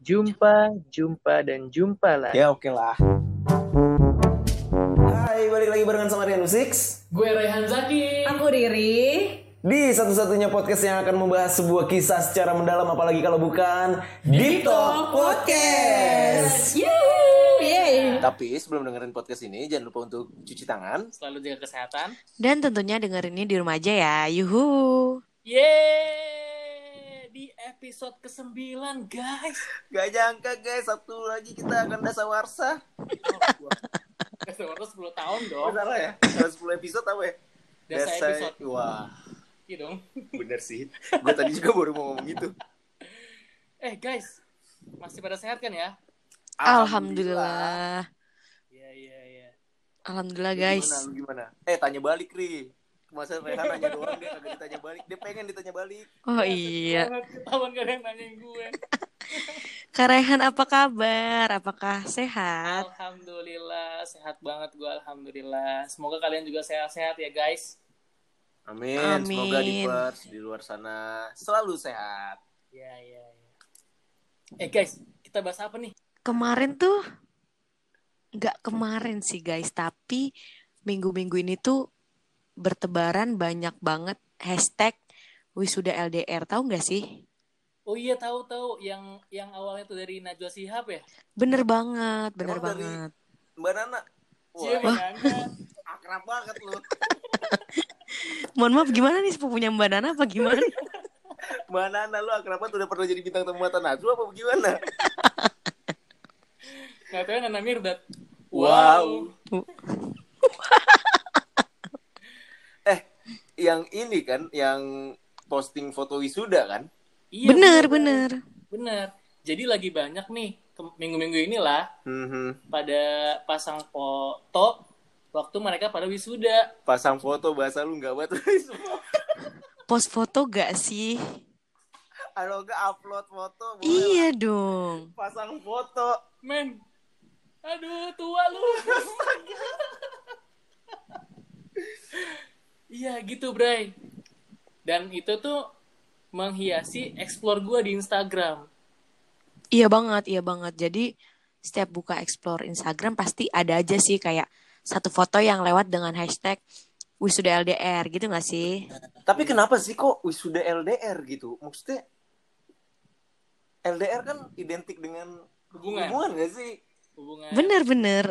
Jumpa, jumpa, dan jumpa lah. Ya oke lah. Hai, balik lagi barengan sama Rian Six Gue Raihan Zaki. Aku Riri. di satu-satunya podcast yang akan membahas sebuah kisah secara mendalam apalagi kalau bukan Deep Talk Podcast. Yeay. Tapi sebelum dengerin podcast ini jangan lupa untuk cuci tangan. Selalu jaga kesehatan. Dan tentunya dengerin ini di rumah aja ya. Yuhu. Yeay! Episode ke-9, guys. Gak nyangka guys, satu lagi kita akan dasawarsa. Keseluruhan 10 tahun dong. Salah ya? Ada 10 episode apa ya? Dasa episode. Wah, Iya dong. bener sih. Gue tadi juga baru mau ngomong gitu. Eh, guys. Masih pada sehat kan ya? Alhamdulillah. Iya, iya, iya. Alhamdulillah Gimana, guys. lu gimana? Eh, tanya balik, Ri. Masa Rehan nanya doang, dia kagak ditanya balik. Dia pengen ditanya balik. Oh iya. Ketahuan gak ada yang nanyain gue. Kak Rehan apa kabar? Apakah sehat? Alhamdulillah. Sehat banget gue, Alhamdulillah. Semoga kalian juga sehat-sehat ya, guys. Amin. Amin. Semoga Divers di luar sana selalu sehat. Iya, iya, iya. Eh, guys. Kita bahas apa nih? Kemarin tuh nggak kemarin sih guys, tapi minggu-minggu ini tuh bertebaran banyak banget hashtag wisuda LDR. Tahu nggak sih? Oh iya tahu tahu yang yang awalnya tuh dari Najwa Shihab ya. Bener banget, bener Emang dari- banget. Mbak Nana. Cie Wah, Nana. akrab banget lu. Mohon maaf gimana nih sepupunya Mbak Nana apa gimana? Mbak Nana lu akrab banget udah pernah jadi bintang tamu Mata Najwa apa gimana? Nggak tahu Nana Mirdad. Wow. Eh, yang ini kan yang posting foto wisuda kan? Iya, bener, bener. Bener. Jadi lagi banyak nih minggu-minggu inilah Mhm. pada pasang foto waktu mereka pada wisuda. Pasang foto bahasa lu nggak buat Post foto gak sih? Kalau nggak upload foto boleh Iya dong. pasang foto. Men. Aduh, tua lu. Iya gitu, Bray. Dan itu tuh menghiasi explore gua di Instagram. Iya banget, iya banget. Jadi setiap buka explore Instagram pasti ada aja sih kayak satu foto yang lewat dengan hashtag wisuda LDR gitu gak sih? Tapi kenapa sih kok wisuda LDR gitu? Maksudnya LDR kan identik dengan Hubungan. hubungan gak sih? Hubungan Bener-bener.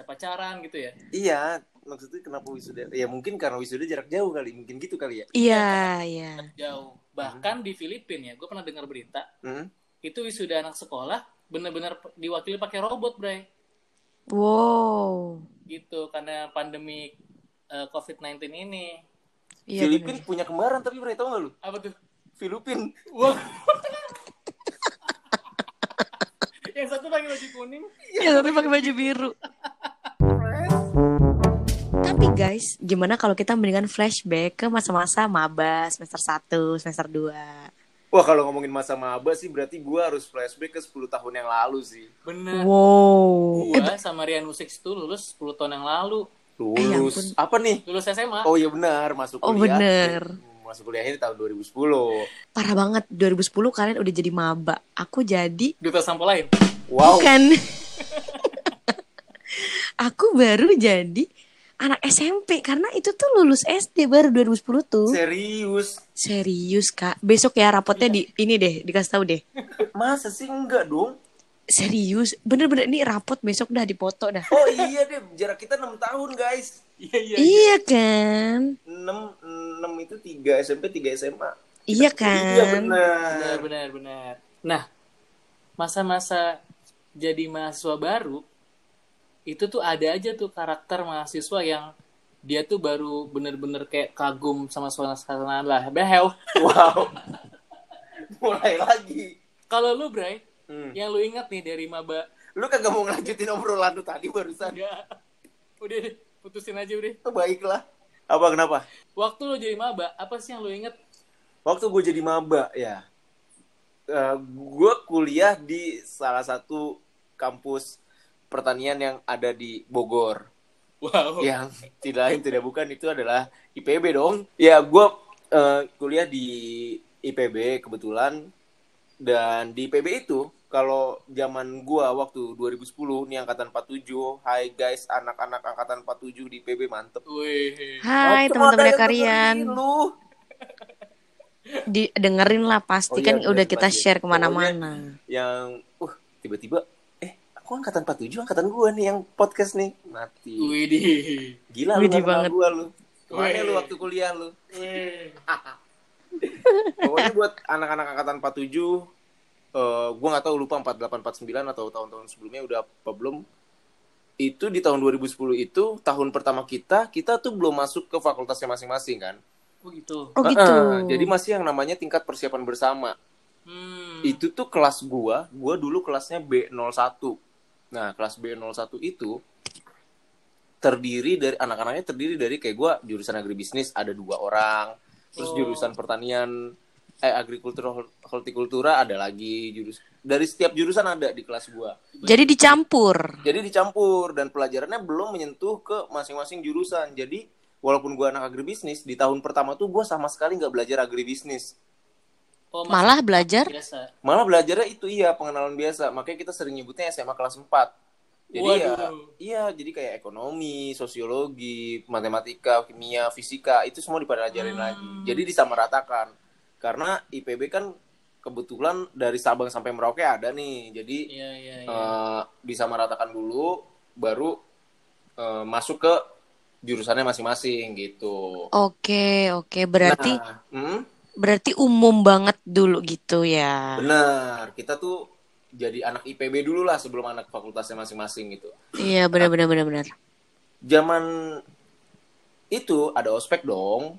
pacaran gitu ya. Iya, maksudnya kenapa wisuda? Ya mungkin karena wisuda jarak jauh kali, mungkin gitu kali ya. Iya, iya. Jauh. Bahkan di Filipina ya, gue pernah dengar berita, Hmm? itu wisuda anak sekolah bener-bener diwakili pakai robot, Bray. Wow. Gitu, karena pandemi eh, COVID-19 ini. Iya Filipin bener. punya kembaran tapi Bray, tau gak lu? Apa tuh? Filipin. Wah. Yang satu pakai baju kuning. Ya, tapi pakai baju biru. Tapi guys, gimana kalau kita mendingan flashback ke masa-masa maba semester 1, semester 2? Wah kalau ngomongin masa maba sih berarti gua harus flashback ke 10 tahun yang lalu sih. Bener. Wow. Gua sama Rian Musik itu lulus 10 tahun yang lalu. Eh, ya Lulus ampun. apa nih? Lulus SMA. Oh iya benar masuk Oh, kuliah. bener. Masuk kuliah ini tahun 2010. Parah banget, 2010 kalian udah jadi maba. Aku jadi Duta sampel lain. Wow. Bukan. aku baru jadi anak SMP karena itu tuh lulus SD baru 2010 tuh. Serius? Serius kak, besok ya rapotnya di ini deh dikasih tahu deh. Masa sih enggak dong? Serius, bener-bener ini rapot besok dah dipoto dah. Oh iya deh, jarak kita 6 tahun guys. Iya, iya. Iya kan, 6 6 itu 3 SMP 3 SMA. iya Iya kan. benar. Benar, benar, benar. Nah, masa-masa jadi mahasiswa baru, itu tuh ada aja tuh karakter mahasiswa yang dia tuh baru bener-bener kayak kagum sama suasana lah. Behel. Wow. Mulai lagi. Kalau lu, Bray, Hmm. yang lu ingat nih dari maba, Lu kagak mau ngelanjutin obrolan lu tadi barusan. enggak. Udah deh, putusin aja udah. Oh, baiklah. Apa kenapa? Waktu lu jadi maba, apa sih yang lu inget? Waktu gue jadi maba ya, gue kuliah di salah satu kampus pertanian yang ada di Bogor. Wow. Yang tidak lain tidak bukan itu adalah IPB dong. Ya gue kuliah di IPB kebetulan dan di IPB itu kalau zaman gua waktu 2010 nih angkatan 47, hai guys anak-anak angkatan 47 di PB mantep. Wih. Hai Macem teman-teman kalian, dengerin Lu. di dengerin lah pasti Oh iya, kan udah kita pasti. share ke mana-mana. Yang uh tiba-tiba aku angkatan 47 angkatan gua nih yang podcast nih. Mati. Wih di. Gila lu Widih kenal banget. gua lu. Ke mana Wih. lu waktu kuliah lu? Wih. Pokoknya buat anak-anak angkatan 47 eh gue nggak tahu lupa 48 49 atau tahun-tahun sebelumnya udah apa belum itu di tahun 2010 itu tahun pertama kita kita tuh belum masuk ke fakultasnya masing-masing kan Oh gitu. Oh gitu. Heeh, jadi masih yang namanya tingkat persiapan bersama Hmm. itu tuh kelas gua gua dulu kelasnya B01 nah kelas B01 itu terdiri dari anak-anaknya terdiri dari kayak gua jurusan agribisnis ada dua orang terus Oh. jurusan pertanian eh agrikultura hortikultura ada lagi jurus dari setiap jurusan ada di kelas gua Jadi dicampur. jadi dicampur dan pelajarannya belum menyentuh ke masing-masing jurusan jadi walaupun gua anak agribisnis di tahun pertama tuh gua sama sekali nggak belajar agribisnis Oh, Malah belajar biasa. Malah belajarnya itu iya pengenalan biasa. Makanya kita sering nyebutnya SMA kelas 4. Jadi ya Waduh. iya jadi kayak ekonomi, sosiologi, matematika, kimia, fisika itu semua dipelajarin Hmm. lagi. Jadi disamaratakan. Karena IPB kan kebetulan dari Sabang sampai Merauke ada nih. Jadi Iya iya iya. eh, disamaratakan dulu baru eh, masuk ke jurusannya masing-masing gitu. Oke, oke. Berarti Nah, hmm? Berarti umum banget dulu gitu ya. Benar, kita tuh jadi anak IPB dulu lah sebelum anak fakultasnya masing-masing gitu. Iya, benar benar benar benar. Zaman itu ada ospek dong.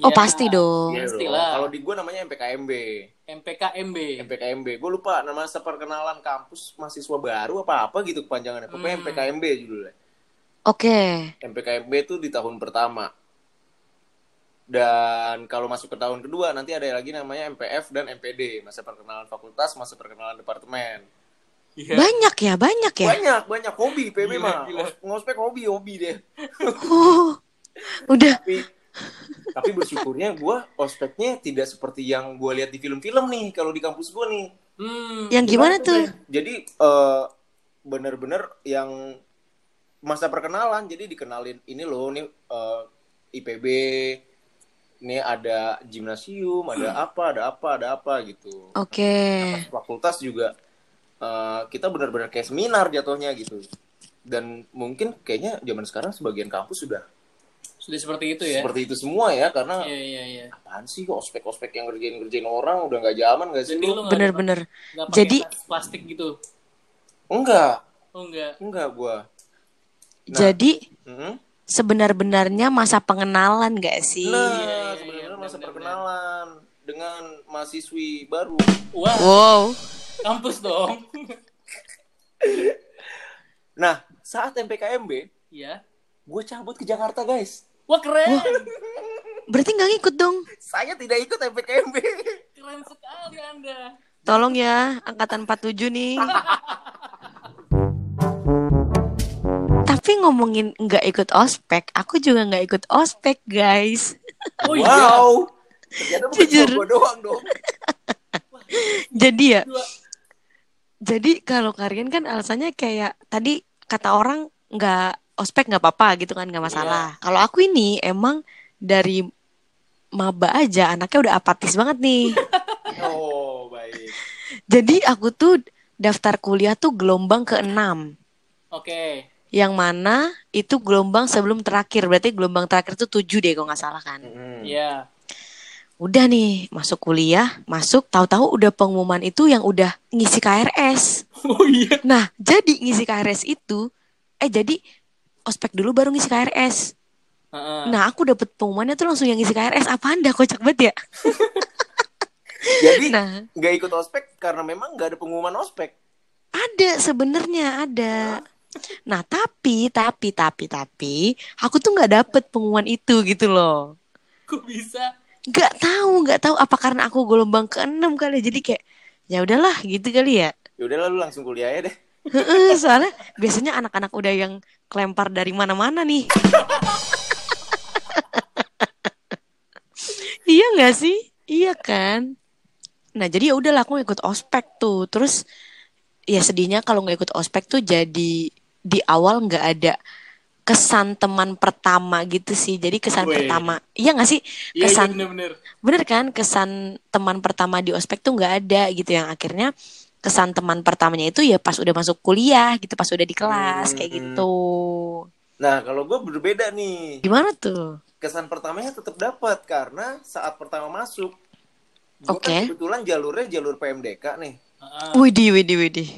Oh, Ya, pasti dong. Iya Pasti dong. lah. Kalau di gua namanya MPKMB. MPKMB. MPKMB. Gue lupa nama seperkenalan kampus mahasiswa baru apa apa gitu kepanjangannya. Pokoknya Hmm. MPKMB judulnya. Oke. MPKMB itu di tahun pertama. Dan kalau masuk ke tahun kedua nanti ada lagi namanya MPF dan MPD, masa perkenalan fakultas, masa perkenalan departemen. Iya. Banyak ya, banyak ya. Banyak, banyak hobi PB mah. Ngospek hobi, hobi deh. Oh. Udah Tapi tapi bersyukurnya gue ospeknya tidak seperti yang gue lihat di film-film nih kalau di kampus gue nih. Hmm. yang gimana tuh? Jadi eh bener-bener yang masa perkenalan jadi dikenalin ini loh nih eh, IPB ini ada gimnasium, ada apa, ada apa, ada apa gitu. Oke. Fakultas juga eh, kita benar-benar kayak seminar jatuhnya gitu. Dan mungkin kayaknya zaman sekarang sebagian kampus sudah Sudah seperti itu ya. seperti itu semua ya karena Iya iya iya. apaan sih kok ospek-ospek yang ngerjain-ngerjain orang udah nggak zaman sih nggak Bener-bener. nggak pakai Jadi- plastik gitu. Enggak, Oh enggak. enggak gua. Nah. Jadi Mhm. sebenar-benarnya masa pengenalan gak sih? Nah, masa benar-benar. perkenalan dengan mahasiswi baru. Wah, Wow. kampus dong. Nah, saat MPKMB, Iya. gue cabut ke Jakarta, guys. Wah keren. Berarti nggak ngikut dong. Saya tidak ikut MPKMB. Keren sekali Anda. Tolong ya, angkatan 47 nih. Tapi ngomongin nggak ikut ospek, aku juga nggak ikut ospek, guys. Oh iya. wow. Ternyata bukan Jujur. doang dong. Jadi ya, Dua. jadi kalau kalian kan alasannya kayak tadi kata orang nggak ospek nggak apa-apa gitu kan nggak masalah. Kalau aku ini emang dari maba aja anaknya udah apatis banget nih. Oh, baik. Jadi aku tuh daftar kuliah tuh gelombang ke-6. Oke. Yang mana itu gelombang sebelum terakhir. Berarti gelombang terakhir tuh 7 deh kalau nggak salah kan. Iya. Udah nih masuk kuliah, masuk tahu-tahu udah pengumuman itu yang udah ngisi KRS. Oh iya. Nah, jadi ngisi KRS itu eh jadi ospek dulu baru ngisi KRS. Heeh. Nah, aku dapet pengumumannya tuh langsung yang ngisi KRS. Apaan dah kocak banget ya? Jadi Nah, nggak ikut ospek karena memang nggak ada pengumuman ospek. ada sebenarnya ada. Nah, tapi tapi tapi tapi aku tuh nggak dapet pengumuman itu gitu loh. Kok bisa? Nggak tahu, nggak tahu apa karena aku gelombang ke-6 kali. Jadi kayak ya udahlah gitu kali ya. Ya udah lalu langsung kuliah ya deh. Soalnya biasanya anak-anak udah yang kelempar dari mana-mana nih. iya nggak sih? Iya kan? Nah jadi ya udahlah aku ikut ospek tuh. Terus ya sedihnya kalau nggak ikut ospek tuh jadi di awal nggak ada kesan teman pertama gitu sih jadi kesan Weh. pertama iya nggak sih Iya, iya kesan bener-bener. bener kan kesan teman pertama di ospek tuh nggak ada gitu yang akhirnya kesan teman pertamanya itu ya pas udah masuk kuliah gitu pas udah di kelas kayak Hmm. gitu Nah, kalau gue berbeda nih. gimana tuh Kesan pertamanya tetap dapat karena saat pertama masuk, gue Oke. kan kebetulan jalurnya jalur PMDK nih. Heeh. widih widih widih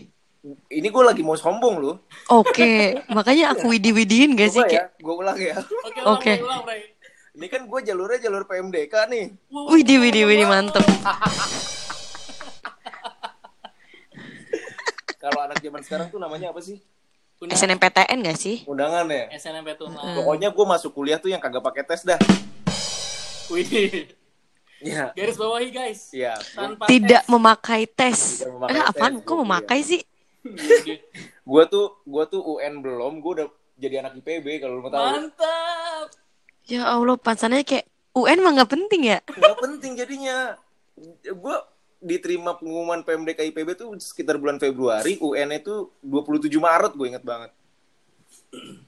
Ini gue lagi mau sombong loh. oke makanya aku widih widihin gak sih ya, gue ulang ya. Oke, Bray. Ini kan gue jalurnya jalur PMDK nih. Wow, widih widih widih mantep Kalau anak zaman sekarang tuh namanya apa sih? SNMPTN gak sih Undangan ya. SNMP tuh. Hmm. Pokoknya gue masuk kuliah tuh yang kagak pakai tes dah. Wih, Iya. garis bawahi guys. Iya. Tanpa tidak tes. memakai tes Tidak memakai eh apaan kok iya. memakai sih Gue tuh gue tuh UN belum, gue udah jadi anak IPB kalau lu mau tahu. Mantap. ya Allah pansannya kayak UN mah nggak penting ya Gak penting jadinya. Gue diterima pengumuman PMDK IPB tuh sekitar bulan Februari, UN itu 27 Maret gue inget banget.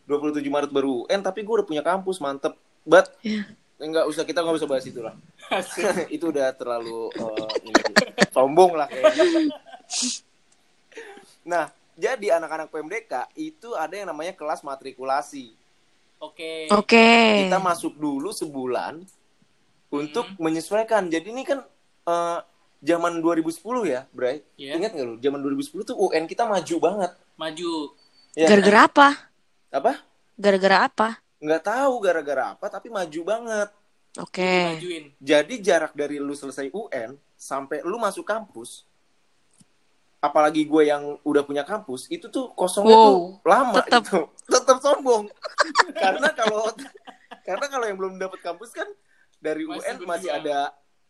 27 Maret baru UN, tapi gue udah punya kampus, mantep. But, Iya. nggak usah kita nggak usah bahas itu lah. Itu udah terlalu ini, sombong lah kayaknya. Nah, jadi anak-anak PMDK itu ada yang namanya kelas matrikulasi. Oke. oke Kita masuk dulu sebulan untuk Hmm. menyesuaikan. Jadi ini kan eh, zaman 2010 ya, Bray. Iya. Ingat nggak lu? Zaman 2010 tuh UN kita maju banget. Maju. Ya. gara-gara apa Apa? gara-gara apa Nggak tahu gara-gara apa, tapi maju banget. oke Majuin. Jadi jarak dari lu selesai UN sampai lu masuk kampus, apalagi gue yang udah punya kampus, itu tuh kosongnya Wow. tuh lama Tetep. gitu. Tetap sombong. karena kalau karena kalau yang belum dapat kampus kan dari Masih UN masih berjuang. ada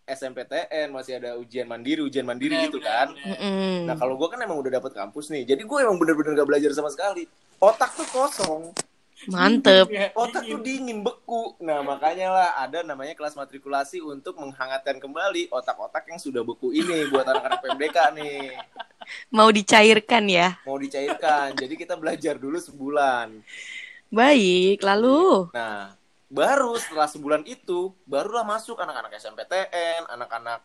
SMPTN, masih ada ujian mandiri, ujian mandiri Benar, gitu benar, kan. Mm-mm. Nah kalau gue kan emang udah dapat kampus nih, jadi gue emang bener-bener gak belajar sama sekali. Otak tuh kosong. Mantep. Ya, otak tuh dingin beku. Nah makanya lah ada namanya kelas matrikulasi untuk menghangatkan kembali otak-otak yang sudah beku ini buat anak-anak PMDK nih. Mau dicairkan ya? Mau dicairkan. Jadi kita belajar dulu sebulan. Baik lalu? Nah baru setelah sebulan itu barulah masuk anak-anak SMPTN anak-anak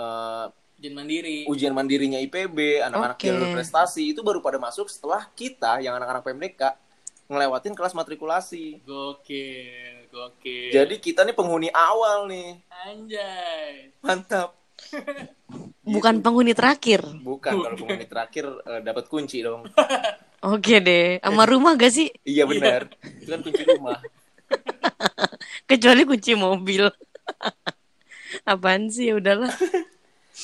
eh, Ujian mandiri. ujian mandirinya IPB anak-anak Oke. jalur prestasi itu baru pada masuk setelah kita yang anak-anak PMDK ngelewatin kelas matrikulasi Gokil, gokil. jadi kita nih penghuni awal nih anjay. mantap bukan penghuni terakhir Bukan kalau penghuni terakhir eh, dapat kunci dong. oke deh sama rumah gak sih Iya benar. Itu kan kunci rumah. kecuali kunci mobil apaan sih ya udahlah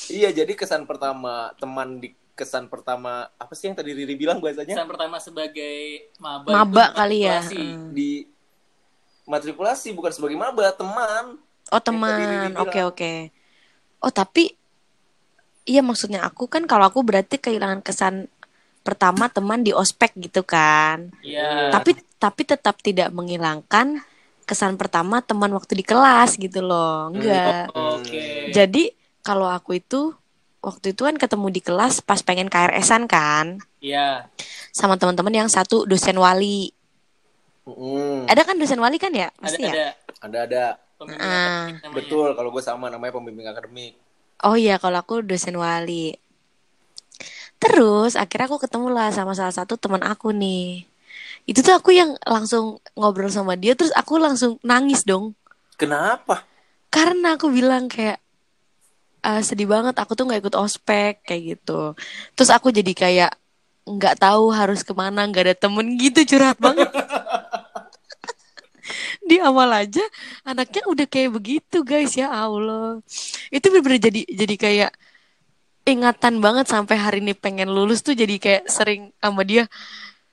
iya, jadi kesan pertama teman di kesan pertama apa sih yang tadi Riri bilang bahasanya? Kesan pertama sebagai maba. maba kali ya. Mm. Di matrikulasi bukan sebagai maba, teman. Oh teman, oke oke. Oh tapi, iya maksudnya aku kan kalau aku berarti kehilangan kesan pertama teman di ospek gitu kan. Iya. Tapi tapi tetap tidak menghilangkan kesan pertama teman waktu di kelas gitu loh, enggak. Oke. Jadi kalau aku itu waktu itu kan ketemu di kelas pas pengen KRS-an kan Iya. sama teman-teman yang satu dosen wali. Mm, Ada kan dosen wali kan ya? Ada Pasti ya. ada Ada ada. Ah. Betul, kalau gue sama namanya pembimbing akademik. Oh iya, kalau aku dosen wali. Terus akhirnya aku ketemu lah sama salah satu teman aku nih. Itu tuh aku yang langsung ngobrol sama dia, terus aku langsung nangis dong. Kenapa? Karena aku bilang kayak "Ah, sedih banget, aku tuh nggak ikut ospek kayak gitu. Terus aku jadi kayak nggak tahu harus ke mana, nggak ada temen gitu curhat banget. Di awal aja anaknya udah kayak begitu guys ya Allah. Itu bener-bener jadi jadi kayak ingatan banget sampai hari ini pengen lulus tuh jadi kayak sering sama dia.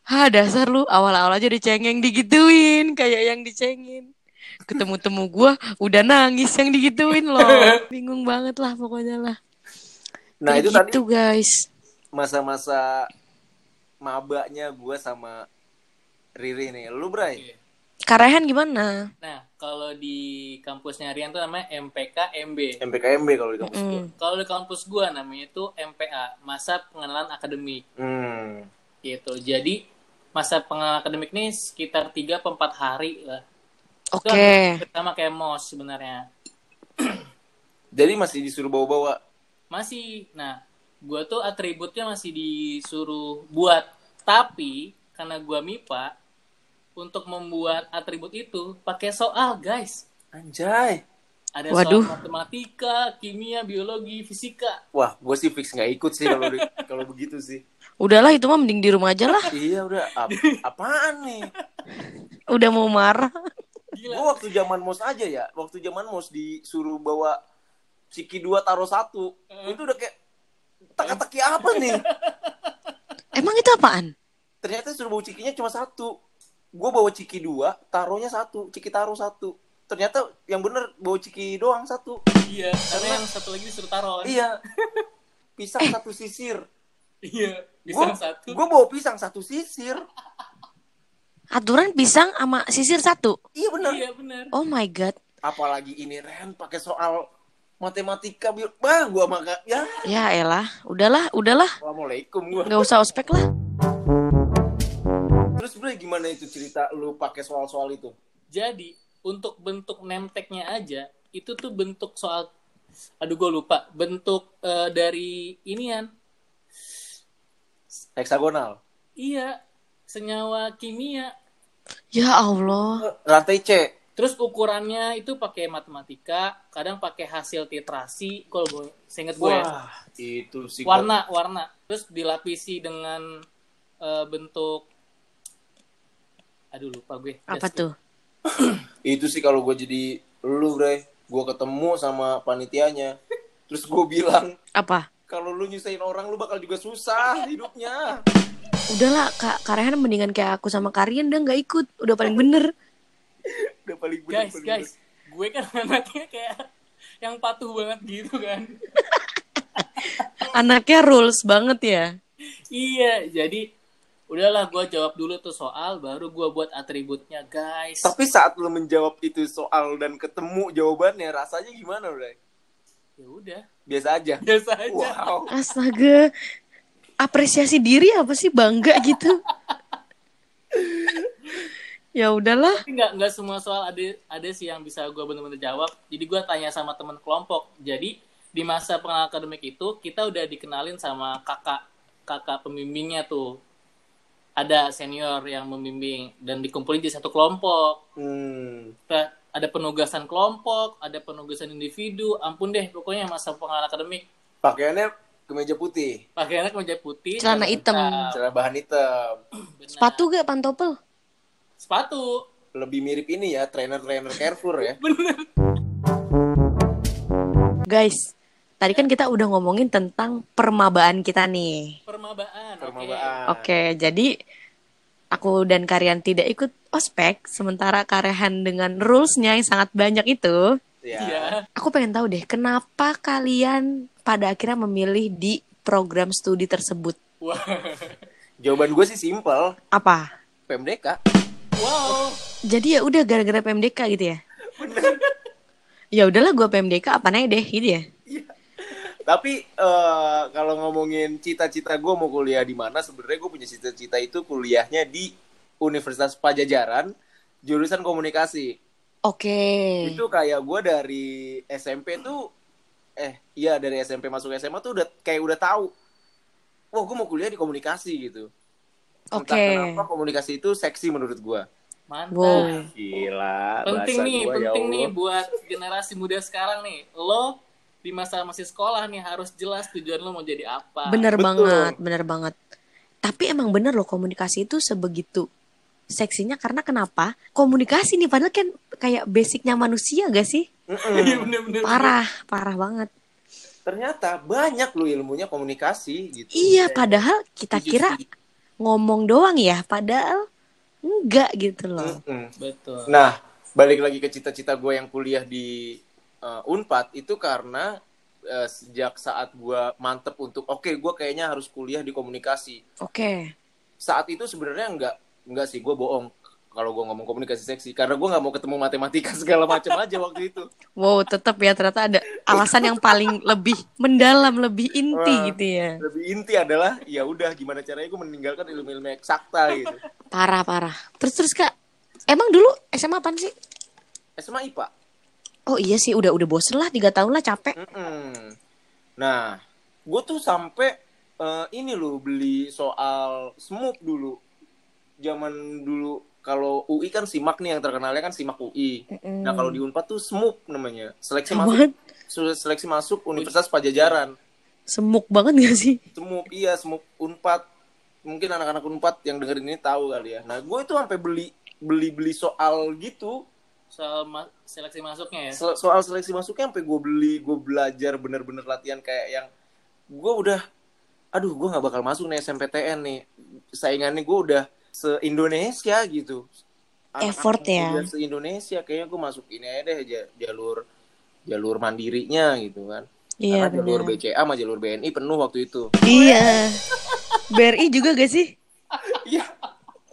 Ha dasar lu awal-awal aja dicengeng digituin kayak yang dicengin. Ketemu-temu gua udah nangis yang digituin loh. Bingung banget lah pokoknya lah. Nah, Kayak itu tadi gitu guys. masa-masa mabaknya gue sama Riri nih. Lu, Bray? Oke. Karehan gimana? Nah, kalau di kampusnya Rian tuh namanya MPK MB. MPKMB kalau di kampus gue. Mm. Kalau di kampus gua namanya itu MPA, masa pengenalan akademik Hmm. gitu. Jadi masa pengenalan akademik ini sekitar 3 atau 4 hari lah. Oke. hampir sama kayak MOS sebenarnya. Jadi masih disuruh bawa-bawa. Masih. Nah, gua tuh atributnya masih disuruh buat. Tapi karena gua MIPA untuk membuat atribut itu pakai soal, guys. Anjay. Ada Waduh. soal matematika, kimia, biologi, fisika. Wah, gue sih fix nggak ikut sih kalau kalau begitu sih. Udahlah itu mah mending di rumah aja lah. Iya udah, ap- apaan nih? Udah mau marah. Gila. Gue waktu zaman mos aja ya, waktu zaman mos disuruh bawa ciki dua taruh satu, itu udah kayak teka-teki apa nih? Emang itu apaan? Ternyata suruh bawa cikinya cuma satu. Gue bawa ciki dua, taruhnya satu, ciki taruh satu. Ternyata yang bener bawa ciki doang satu. Iya, karena yang satu lagi disuruh taruh. kan? Iya. Pisang satu sisir. Iya, Gue bisa satu. gue bawa pisang satu sisir. Aturan pisang sama sisir satu. Iya bener. Iya, benar. Oh my god. Apalagi ini Ren pakai soal matematika biar bah gua maka ya Ya elah, udahlah, udahlah. assalamualaikum gua Nggak usah ospek lah. terus bro gimana itu cerita lu pakai soal-soal itu Jadi, untuk bentuk nemteknya aja, itu tuh bentuk soal aduh gue lupa, bentuk eh, dari inian. heksagonal Iya, senyawa kimia. Ya Allah. rantai C Terus ukurannya itu pakai matematika, kadang pakai hasil titrasi, kalau gue seinget gue ya. wah itu sih warna warna terus dilapisi dengan eh, bentuk aduh lupa gue Apa Just- tuh? itu sih kalau gue jadi lu bre gue ketemu sama panitianya terus gue bilang Apa? kalau lu nyusahin orang lu bakal juga susah hidupnya Udahlah, Kak Karehan mendingan kayak aku sama Karian udah nggak ikut. Udah paling bener. udah paling bener, guys paling guys gue kan anaknya kayak yang patuh banget gitu kan Anaknya rules banget ya. iya jadi udahlah gue jawab dulu tuh soal baru gue buat atributnya guys bener. tapi saat lu menjawab itu soal dan ketemu jawabannya rasanya gimana bre ya udah biasa aja biasa aja wow Astaga. Apresiasi diri apa sih? Bangga gitu? ya udahlah. nggak nggak semua soal ada ada sih yang bisa gue bener-bener jawab. Jadi gue tanya sama teman kelompok. Jadi di masa pengenalan akademik itu kita udah dikenalin sama kakak kakak pembimbingnya tuh. Ada senior yang membimbing dan dikumpulin di satu kelompok. Hmm. Ada penugasan kelompok ada penugasan individu. Ampun deh pokoknya masa pengenalan akademik. Pakaiannya kemeja putih pakaiannya kemeja putih Celana hitam. celana bahan hitam Benar. Sepatu gak pantopel? sepatu lebih mirip ini ya trainer-trainer Carrefour ya Guys, tadi kan kita udah ngomongin tentang permabaan kita nih. permabaan oke. permabaan Oke, jadi aku dan Karian tidak ikut ospek, sementara Karehan dengan rulesnya yang sangat banyak itu. ya iya Aku pengen tahu deh, kenapa kalian pada akhirnya memilih di program studi tersebut? wah jawaban gue sih simpel Apa? PMDK wow Jadi ya udah gara-gara PMDK gitu ya? ya udahlah gue PMDK apa aja deh gitu ya? tapi eh, kalau ngomongin cita-cita gue mau kuliah di mana sebenarnya gue punya cita-cita itu kuliahnya di Universitas Pajajaran jurusan komunikasi Oke. itu kayak gue dari SMP tuh eh iya dari SMP masuk SMA tuh udah kayak udah tahu wah gue mau kuliah di komunikasi gitu entah Oke. kenapa komunikasi itu seksi menurut gue mantap Wow. gila penting nih gua, ya penting nih Allah. buat generasi muda sekarang nih lo di masa masih sekolah nih harus jelas tujuan lo mau jadi apa Bener Betul. banget, bener banget. Tapi emang bener loh komunikasi itu sebegitu seksinya karena kenapa? Komunikasi nih padahal kan kayak basicnya manusia gak sih? Mm-mm. Iya, bener-bener. Parah, parah banget. ternyata banyak loh ilmunya komunikasi gitu Iya, padahal kita kira ngomong doang ya, padahal enggak gitu loh. Mm-mm. betul Nah, balik lagi ke cita-cita gue yang kuliah di uh, Unpad itu karena uh, sejak saat gue mantep untuk oke gue kayaknya harus kuliah di komunikasi. Oke. Saat itu sebenarnya nggak nggak sih gue bohong. kalau gue ngomong komunikasi seksi karena gue nggak mau ketemu matematika segala macam aja waktu itu Wow, tetap ya ternyata ada alasan yang paling lebih mendalam, lebih inti Wah. gitu ya. lebih inti adalah ya udah gimana caranya gue meninggalkan ilmu-ilmu eksakta gitu Parah, parah. Terus terus Kak, emang dulu SMA apaan sih? SMA IPA Oh iya sih, udah udah bosen lah, tiga tahun lah capek. Mm-mm. nah gue tuh sampai eh, ini loh beli soal SMUP dulu zaman dulu kalau UI kan simak nih yang terkenalnya kan simak UI nah kalau di Unpad tuh SMUP namanya. Seleksi masuk. Apaan? seleksi masuk Universitas Pajajaran. Semuk banget gak sih? SMUP iya SMUP Unpad. Mungkin anak-anak Unpad yang dengerin ini tahu kali ya. Nah gue itu sampai beli beli beli soal gitu. Soal ma- seleksi masuknya ya? Sel- soal seleksi masuknya sampai gue beli gue belajar bener-bener latihan kayak yang gue udah aduh gue nggak bakal masuk nih SMPTN nih. Saingannya gue udah se Indonesia gitu Effort ya. se Indonesia kayaknya gue masuk ini aja deh ja- jalur jalur mandirinya gitu kan Iya karena jalur benar. BCA sama jalur BNI penuh waktu itu Iya. BRI juga gak sih? iya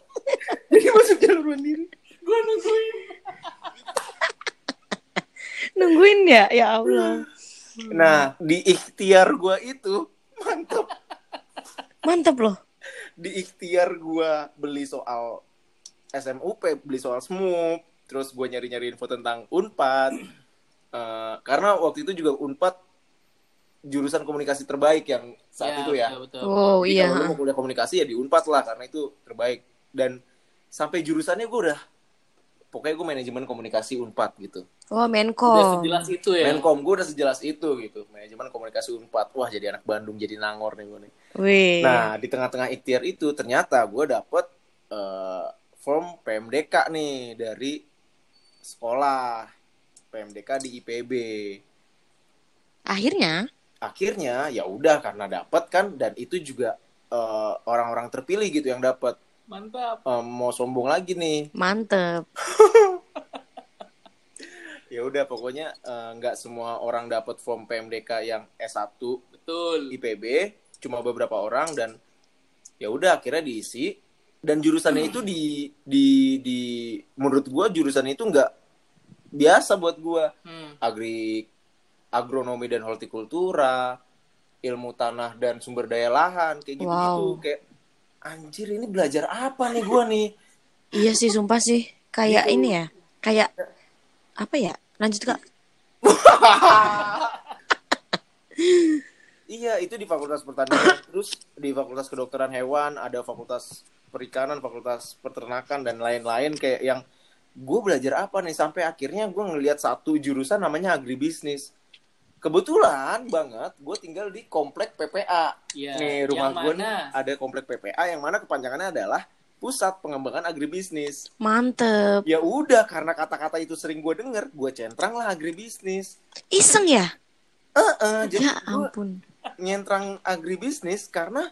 jadi masuk jalur mandiri gue nungguin Nungguin ya, ya Allah. nah di ikhtiar gue itu mantep Mantep loh. Di ikhtiar gua beli soal SMUP, beli soal SMUP, terus gua nyari-nyari info tentang Unpad. Eh, karena waktu itu juga Unpad jurusan komunikasi terbaik yang saat itu ya. betul, betul. Oh Jadi iya. kalau lu mau kuliah komunikasi ya di Unpad lah karena itu terbaik. Dan sampai jurusannya gua udah pokoknya gue manajemen komunikasi Unpad gitu. Oh udah Menkom. sejelas itu ya Menkom gue udah sejelas itu gitu. Manajemen komunikasi Unpad. Wah, jadi anak Bandung jadi nangor nih gue nih. Wih. Nah, di tengah-tengah ikhtiar itu ternyata gue dapet eh, form PMDK nih dari sekolah. PMDK di IPB. Akhirnya, Akhirnya ya udah karena dapet kan dan itu juga eh, orang-orang terpilih gitu yang dapet. mantap Eh, mau sombong lagi nih. mantep. Ya udah pokoknya eh, nggak semua orang dapet form PMDK yang S1 betul IPB cuma beberapa orang dan ya udah akhirnya diisi dan jurusannya itu di di di menurut gua jurusan itu nggak biasa buat gua hmm. agri agronomi dan hortikultura ilmu tanah dan sumber daya lahan kayak gitu gitu Wow. kayak anjir ini belajar apa nih gua nih Iya sih, sumpah sih. Kayak Gitu. ini ya. Kayak apa ya? Lanjut kak. Iya, itu di Fakultas Pertanian. Terus di Fakultas Kedokteran Hewan, ada Fakultas Perikanan, Fakultas Peternakan, dan lain-lain kayak yang gue belajar apa nih sampai akhirnya gue ngelihat satu jurusan namanya agribisnis. Kebetulan banget gue tinggal di komplek PPA. ya nih rumah gue ada komplek PPA yang mana kepanjangannya adalah Pusat Pengembangan Agribisnis. Mantep. Ya udah karena kata-kata itu sering gue denger, gue centrang lah agribisnis. Iseng ya? Eh, jadi Ya gua- ampun. Nyentrang agribisnis karena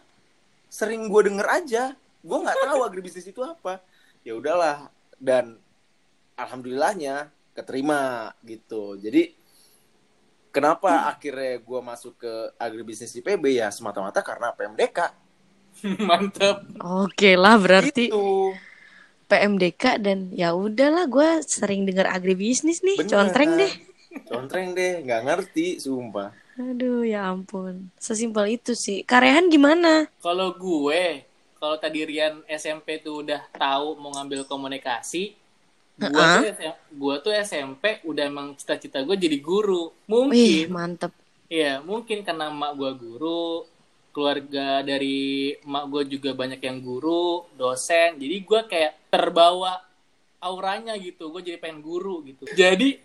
sering gue denger aja. Gue nggak tahu agribisnis itu apa. Ya udahlah dan alhamdulillahnya keterima gitu. Jadi kenapa akhirnya gue masuk ke agribisnis IPB ya semata-mata karena PMDK mantap Oke lah berarti itu PMDK dan ya udahlah gue sering dengar agribisnis nih. Bener. Contreng deh. contreng deh nggak ngerti sumpah Aduh ya ampun. Sesimpel itu sih. Karehan gimana? kalau gue kalau tadi Rian SMP tuh udah tahu mau ngambil komunikasi gua Heeh. tuh SM gua tuh SMP udah emang cita-cita gue jadi guru Wih mungkin mantep. Iya, mungkin karena emak gue guru, keluarga dari emak gue juga banyak yang guru, dosen. Jadi gue kayak terbawa auranya gitu. Gue jadi pengen guru gitu. Jadi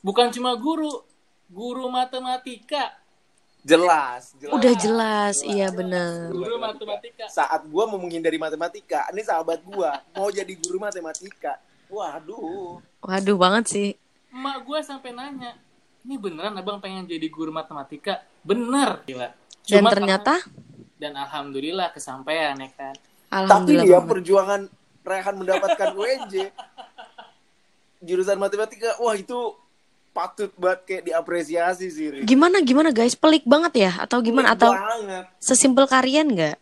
bukan cuma guru, guru matematika. jelas jelas Udah jelas, iya bener. Guru matematika. saat gue mau menghindari matematika ini sahabat gue mau jadi guru matematika waduh Waduh banget sih. Emak gue sampai nanya, ini beneran abang pengen jadi guru matematika? Bener. Gila. Dan Cuma ternyata karena- dan alhamdulillah kesampaian ya kan. Tapi alhamdulillah dia banget. perjuangan Rehan mendapatkan UNJ jurusan matematika, wah itu patut banget kayak diapresiasi sih. Ri. Gimana gimana guys? Pelik banget ya atau gimana Pelik atau banget. sesimpel kalian nggak?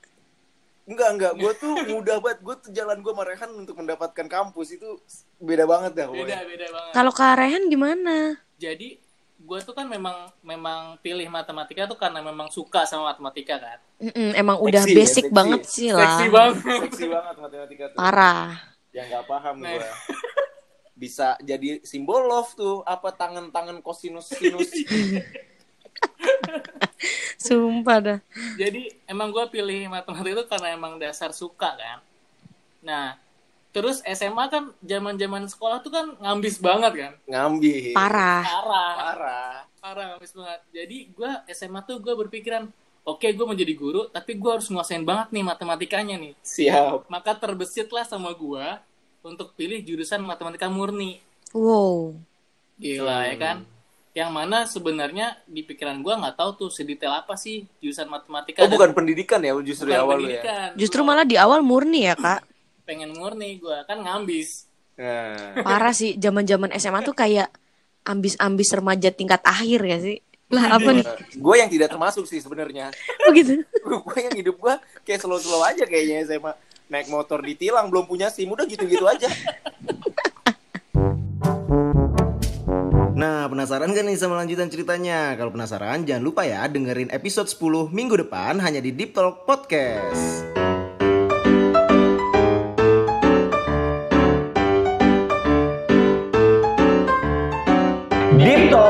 Enggak, enggak. Gue tuh mudah banget. Gue tuh jalan gue Rehan untuk mendapatkan kampus itu beda banget dah. beda beda banget Kalau Kak Rehan gimana? jadi gue tuh kan memang memang pilih matematika tuh karena memang suka sama matematika kan Mm-mm, emang udah Seksi ya, basic seksi. banget sih lah. seksi banget Seksi banget matematika tuh. Parah. Yang nggak paham Nah. gue. Bisa jadi simbol love tuh. Apa tangan-tangan kosinus sinus. Sumpah dah. jadi emang gue pilih matematika itu karena emang dasar suka kan nah terus SMA kan zaman zaman sekolah tuh kan ngambis banget kan Ngambil. Parah. parah Parah. parah ngambis banget jadi gue SMA tuh gue berpikiran oke gue mau jadi guru tapi gue harus nguasain banget nih matematikanya nih Siap. maka terbesitlah sama gue untuk pilih jurusan matematika murni Wow. gila Hmm. ya kan yang mana sebenarnya di pikiran gue nggak tahu tuh sedetail apa sih jurusan matematika Oh dan bukan pendidikan ya justru bukan di awal ya. Justru malah di awal murni ya kak. pengen murni gue kan ngambis Nah. Parah sih. Zaman-zaman SMA tuh kayak ambis-ambis remaja tingkat akhir ya sih. Lah apa nih? gue yang tidak termasuk sih sebenarnya. Oh gitu. gue yang hidup gue kayak slow-slow aja kayaknya SMA naik motor ditilang belum punya SIM udah gitu-gitu aja. Nah, penasaran kan nih sama lanjutan ceritanya? Kalau penasaran, jangan lupa ya dengerin episode 10 minggu depan hanya di Deep Talk Podcast. Deep Talk.